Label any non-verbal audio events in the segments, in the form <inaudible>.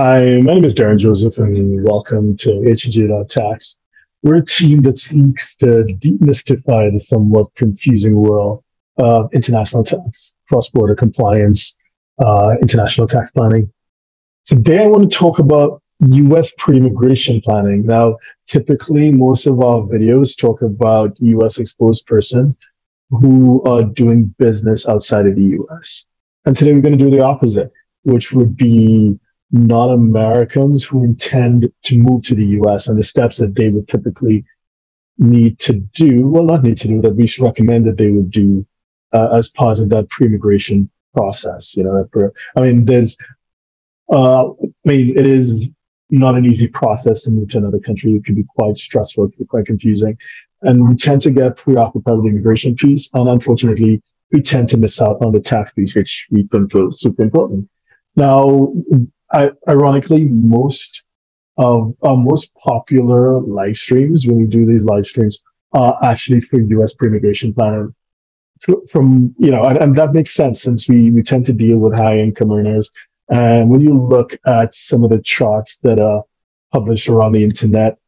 Hi, my name is Derren Joseph, and welcome to HTJ Tax. We're a team that seeks to demystify the somewhat confusing world of international tax, cross-border compliance, uh, international tax planning. Today, I want to talk about U.S. pre-immigration planning. Now, typically, most of our videos talk about U.S. exposed persons who are doing business outside of the U.S. And today, we're going to do the opposite, which would be non-Americans who intend to move to the US and the steps that they would typically need to do, well, not need to do, but at least recommend that they would do uh, as part of that pre-immigration process. You know, I mean, there's, uh, I mean, it is not an easy process to move to another country. It can be quite stressful, it can be quite confusing. And we tend to get preoccupied with the immigration piece. And unfortunately, we tend to miss out on the tax piece, which we think is super important. Now, Ironically, most of our most popular live streams when we do these live streams are actually for U.S. pre-immigration planning. From you know, and, and that makes sense since we we tend to deal with high income earners. And when you look at some of the charts that are published around the internet,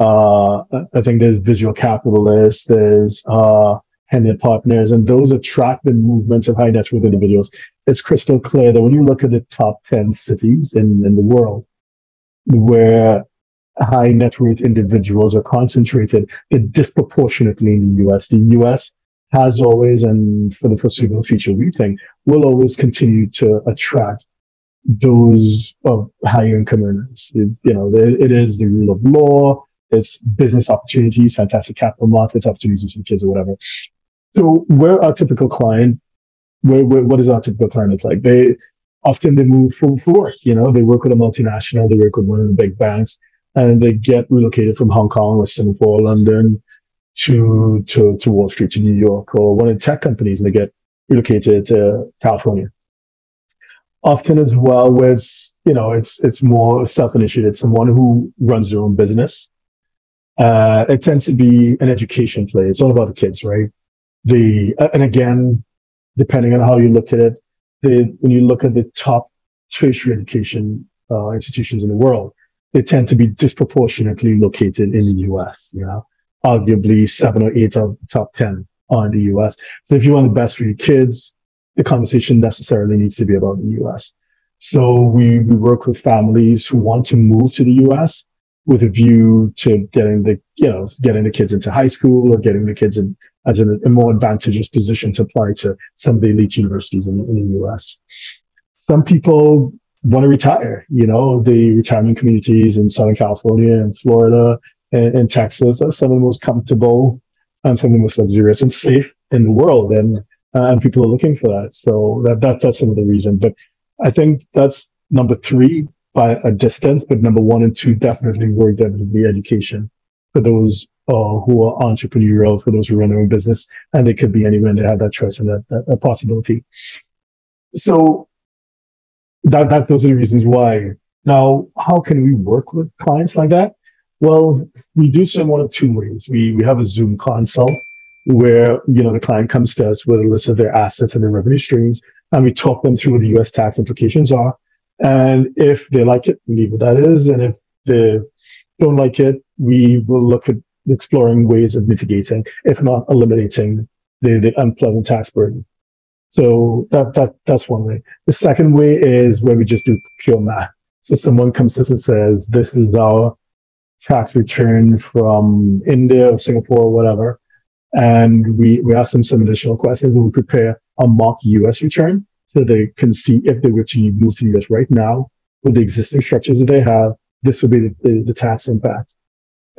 uh, I think there's Visual Capitalist, there's uh, Henley Partners, and those attract the movements of high net worth individuals it's crystal clear that when you look at the top 10 cities in, in the world where high net worth individuals are concentrated, they're disproportionately in the US. The US has always, and for the foreseeable future, we think will always continue to attract those of higher income earners. It, you know, it, it is the rule of law. It's business opportunities, fantastic capital markets, opportunities for kids or whatever. So we're our typical client what, what is our typical client like? They often they move for, for work. You know, they work with a multinational, they work with one of the big banks, and they get relocated from Hong Kong or Singapore, London to to to Wall Street to New York, or one of the tech companies, and they get relocated to California. Often as well, where it's you know it's it's more self-initiated, someone who runs their own business. Uh, it tends to be an education play. It's all about the kids, right? The and again, depending on how you look at it. The, when you look at the top tertiary education uh, institutions in the world, they tend to be disproportionately located in the U.S. You know, arguably seven or eight of the top ten are in the U.S. So if you want the best for your kids, the conversation necessarily needs to be about the U.S. So we, we work with families who want to move to the U.S. with a view to getting the, you know, getting the kids into high school or getting the kids in as in a, more advantageous position to apply to some of the elite universities in, in the US. Some people want to retire, you know, the retirement communities in Southern California and Florida and, and Texas are some of the most comfortable and some of the most luxurious and safe in the world. And, uh, and people are looking for that. So that, that, that's the reason. But I think that's number three by a distance, but number one and two definitely were definitely the education for those uh, who are entrepreneurial, for those who run their own business, and they could be anywhere and they have that choice and that, that, that possibility. So that, that those are the reasons why. Now, how can we work with clients like that? Well, we do so in one of two ways. We, we have a Zoom consult where, you know, the client comes to us with a list of their assets and their revenue streams, and we talk them through what the U.S. tax implications are. And if they like it, we leave what that is. And if they don't like it, we will look at exploring ways of mitigating, if not eliminating, the, the unpleasant tax burden. So that, that, that's one way. The second way is where we just do pure math. So someone comes to us and says, this is our tax return from India or Singapore or whatever. And we, we ask them some additional questions and we prepare a mock US return so they can see if they were to move to US right now with the existing structures that they have, this would be the, the, the tax impact.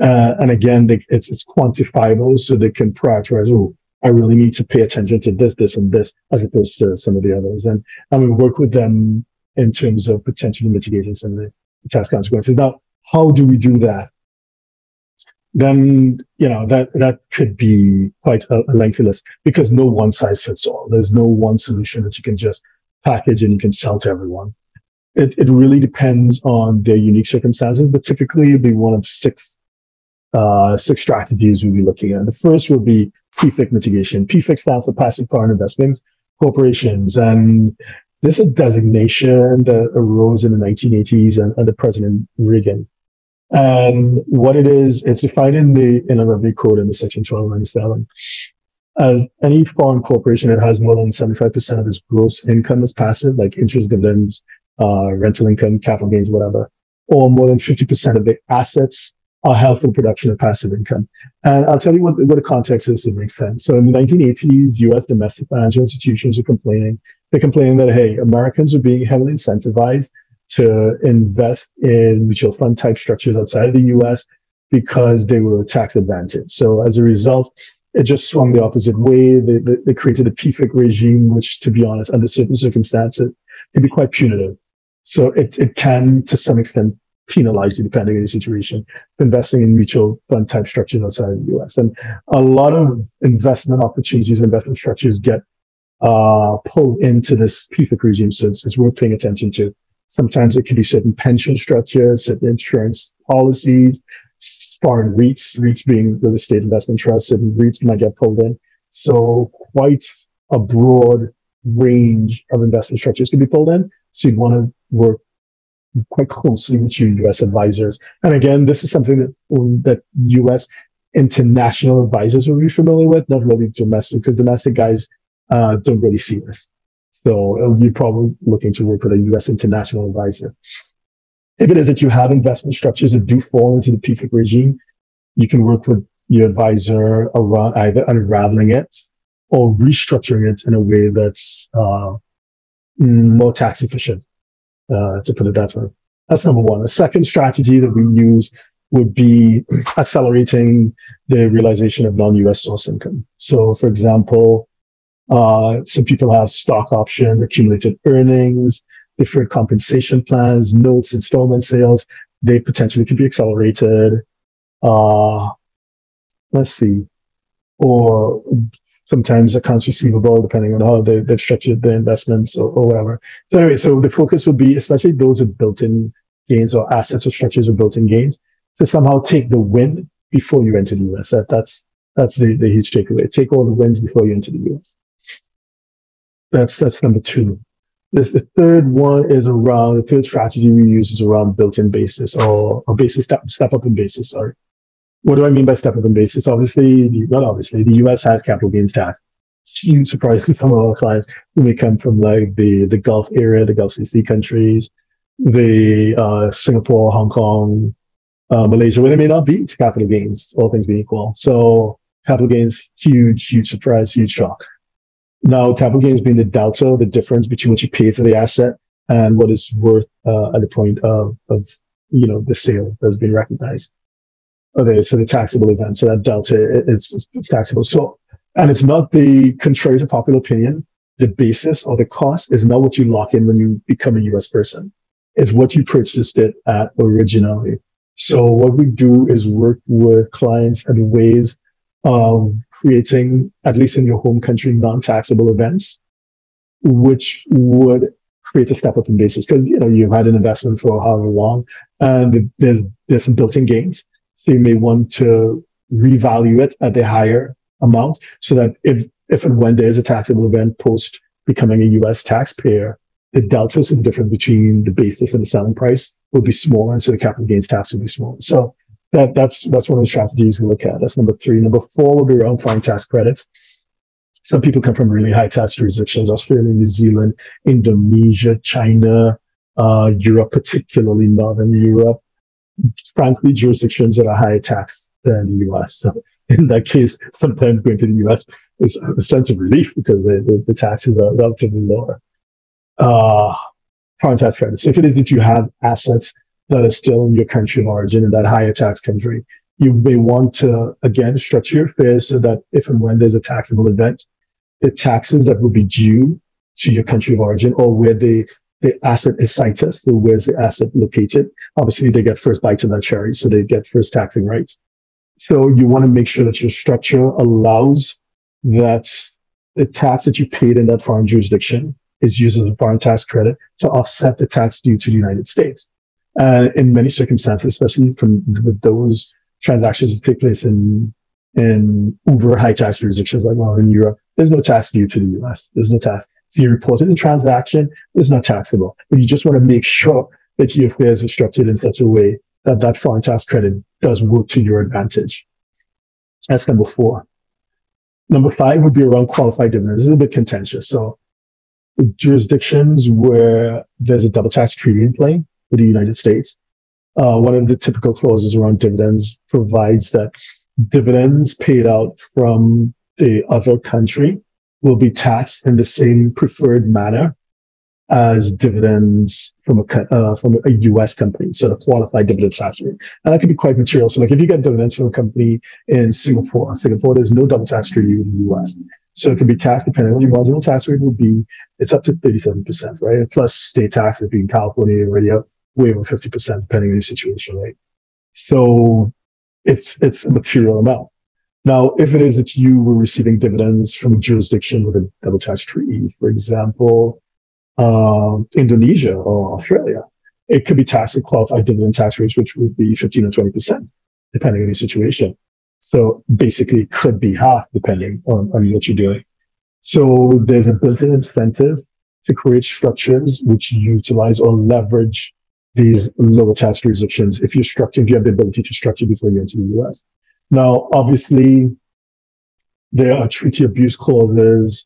Uh, and again, they, it's, it's quantifiable so they can prioritize, oh, I really need to pay attention to this, this, and this, as opposed to some of the others. And, and we work with them in terms of potentially mitigating some of the, the tax consequences. Now, how do we do that? Then, you know, that, that could be quite a, a lengthy list because no one size fits all. There's no one solution that you can just package and you can sell to everyone. It, it really depends on their unique circumstances, but typically it'd be one of six uh, six strategies we'll be looking at. The first will be PFIC mitigation. PFIC stands for Passive Foreign Investment Corporations. And This is a designation that arose in the 1980s and, under President Reagan. And what it is, it's defined in the Revenue Code in the section 1297 as any foreign corporation that has more than 75% of its gross income as passive, like interest, dividends, uh, rental income, capital gains, whatever, or more than 50% of the assets are held for production of passive income. And I'll tell you what, what the context is to make sense. So in the 1980s, U.S. domestic financial institutions are complaining. They're complaining that, hey, Americans are being heavily incentivized to invest in mutual fund type structures outside of the U.S. because they were tax advantaged. So as a result, it just swung the opposite way. They, they, they, created a PFIC regime, which, to be honest, under certain circumstances, can be quite punitive. So it, it can, to some extent, penalize you depending on the situation, investing in mutual fund type structures outside of the US. And a lot of investment opportunities, and investment structures get uh, pulled into this PFIC regime. So it's, it's worth paying attention to. Sometimes it can be certain pension structures, certain insurance policies, foreign REITs, REITs being real estate investment trusts, and REITs might get pulled in. So quite a broad range of investment structures can be pulled in. So you'd want to work quite closely with your U.S. advisors. And again, this is something that um, that U.S. international advisors will be familiar with, not really domestic, because domestic guys uh, don't really see this. So you're probably looking to work with a U.S. international advisor. If it is that you have investment structures that do fall into the PFIC regime, you can work with your advisor around either unraveling it or restructuring it in a way that's uh, more tax efficient, uh, to put it that way. That's number one. The second strategy that we use would be accelerating the realization of non-US source income. So, for example, uh, some people have stock option, accumulated earnings, different compensation plans, notes, installment sales, they potentially could be accelerated. Uh, let's see, or sometimes accounts receivable, depending on how they, they've structured the investments or, or whatever. So anyway, so the focus would be, especially those with built-in gains or assets or structures with built-in gains, to somehow take the win before you enter the US. That, that's that's the, the huge takeaway. Take all the wins before you enter the US. That's that's number two. The, the third one is around, the third strategy we use is around built-in basis or, or basis step, step up in basis, sorry. What do I mean by step up in basis? Obviously, not obviously, the US has capital gains tax. Huge surprise to some of our clients when they come from like the, the Gulf area, the Gulf CC countries, the uh, Singapore, Hong Kong, uh, Malaysia, where they may not be to capital gains, all things being equal. So capital gains, huge, huge surprise, huge shock. Now, capital gains being the delta, the difference between what you pay for the asset and what is worth uh, at the point of, of, you know, the sale that's been recognized. Okay, so the taxable event, so that delta is it's taxable. So, and it's not the contrary to popular opinion. The basis or the cost is not what you lock in when you become a U.S. person. It's what you purchased it at originally. So what we do is work with clients and ways of creating, at least in your home country, non-taxable events, which would create a step up in basis because, you know, you've had an investment for however long and there's, there's some built-in gains. So you may want to revalue it at the higher amount so that if, if and when there's a taxable event post becoming a U.S. taxpayer, the deltas in the difference between the basis and the selling price will be smaller, and so the capital gains tax will be smaller. So that, that's, that's one of the strategies we look at. That's number three. Number four will be around foreign tax credits. Some people come from really high tax jurisdictions, Australia, New Zealand, Indonesia, China, uh, Europe, particularly Northern Europe. Frankly, jurisdictions that are higher tax than the US. So in that case, sometimes going to the US is a sense of relief because the, the, the taxes are relatively lower. Uh, foreign tax credits. If it is that you have assets that are still in your country of origin in that higher tax country. You may want to, again, structure your affairs so that if and when there's a taxable event, the taxes that will be due to your country of origin or where the, the asset is sited, so where's the asset located, obviously they get first bite of that cherry, so they get first taxing rights. So you want to make sure that your structure allows that the tax that you paid in that foreign jurisdiction is used as a foreign tax credit to offset the tax due to the United States. Uh, in many circumstances, especially from with those transactions that take place in in uber high tax jurisdictions like well in Europe, there's no tax due to the US. There's no tax. So you reported the transaction, it's not taxable. But you just want to make sure that your affairs are structured in such a way that that foreign tax credit does work to your advantage. That's number four. Number five would be around qualified dividends. Is a bit contentious. So jurisdictions where there's a double tax treaty in play with the United States, uh, one of the typical clauses around dividends provides that dividends paid out from the other country will be taxed in the same preferred manner as dividends from a uh, from a U.S. company, so the qualified dividend tax rate, and that could be quite material. So, like if you get dividends from a company in Singapore, Singapore there's no double tax treaty in the U.S., so it can be taxed depending on your marginal tax rate will be. It's up to 37 percent, right? Plus state tax if you're in California, you're already way over 50 percent, depending on your situation, right? So it's it's a material amount. Now, if it is that you were receiving dividends from a jurisdiction with a double tax treaty, for example, um, Indonesia or Australia, it could be taxed at qualified dividend tax rates, which would be 15 or 20%, depending on your situation. So basically it could be half depending on, on what you're doing. So there's a built-in incentive to create structures which utilize or leverage these lower tax jurisdictions if you're structured, if you have the ability to structure before you enter the US. Now, obviously, there are treaty abuse clauses,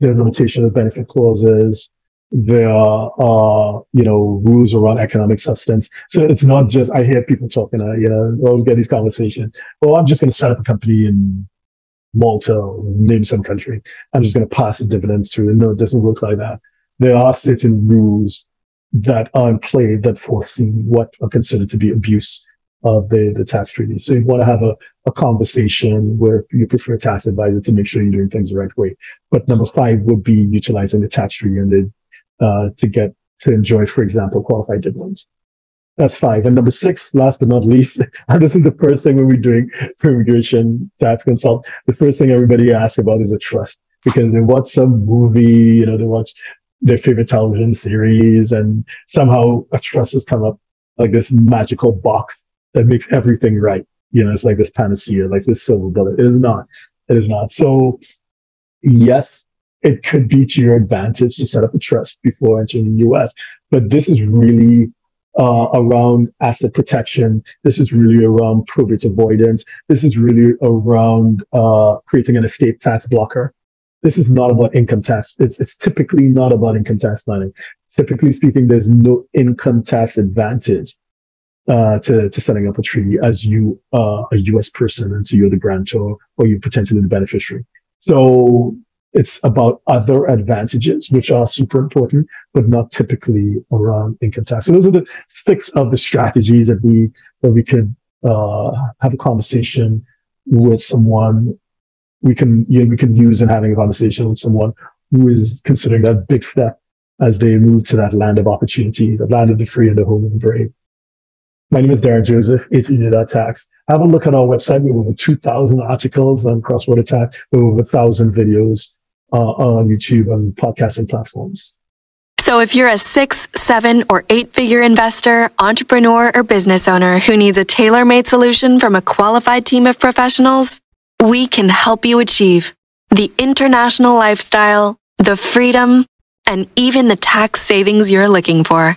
there are limitation of benefit clauses, there are, uh, you know, rules around economic substance. So it's not just, I hear people talking, uh, you know, always get these conversations. Well, I'm just going to set up a company in Malta name some country. I'm just going to pass the dividends through. No, it doesn't work like that. There are certain rules that are in play that foresee what are considered to be abuse of the, the tax treaty. So you want to have a, a conversation where you prefer a tax advisor to make sure you're doing things the right way. But number five would be utilizing the tax and uh, to get to enjoy, for example, qualified dividends. That's five. And number six, last but not least, <laughs> and this is the first thing when we're doing immigration tax consult, the first thing everybody asks about is a trust because they watch some movie, you know, they watch their favorite television series and somehow a trust has come up like this magical box that makes everything right. You know, it's like this panacea, like this silver bullet. It is not. It is not. So yes, it could be to your advantage to set up a trust before entering the US. But this is really uh, around asset protection. This is really around probate avoidance. This is really around uh, creating an estate tax blocker. This is not about income tax. It's, it's typically not about income tax planning. Typically speaking, there's no income tax advantage uh, to, to setting up a treaty as you are a U.S. person and so you're the grantor or you're potentially the beneficiary. So it's about other advantages, which are super important, but not typically around income tax. So those are the six of the strategies that we, that we could, uh, have a conversation with someone we can, you know, we can use in having a conversation with someone who is considering that big step as they move to that land of opportunity, the land of the free and the home of the brave. My name is Derren Joseph, it's Elite Tax. Have a look on our website. We have over 2,000 articles on cross-border tax. We have over 1,000 videos uh, on YouTube and podcasting platforms. So if you're a six, seven, or eight figure investor, entrepreneur, or business owner who needs a tailor made solution from a qualified team of professionals, we can help you achieve the international lifestyle, the freedom, and even the tax savings you're looking for.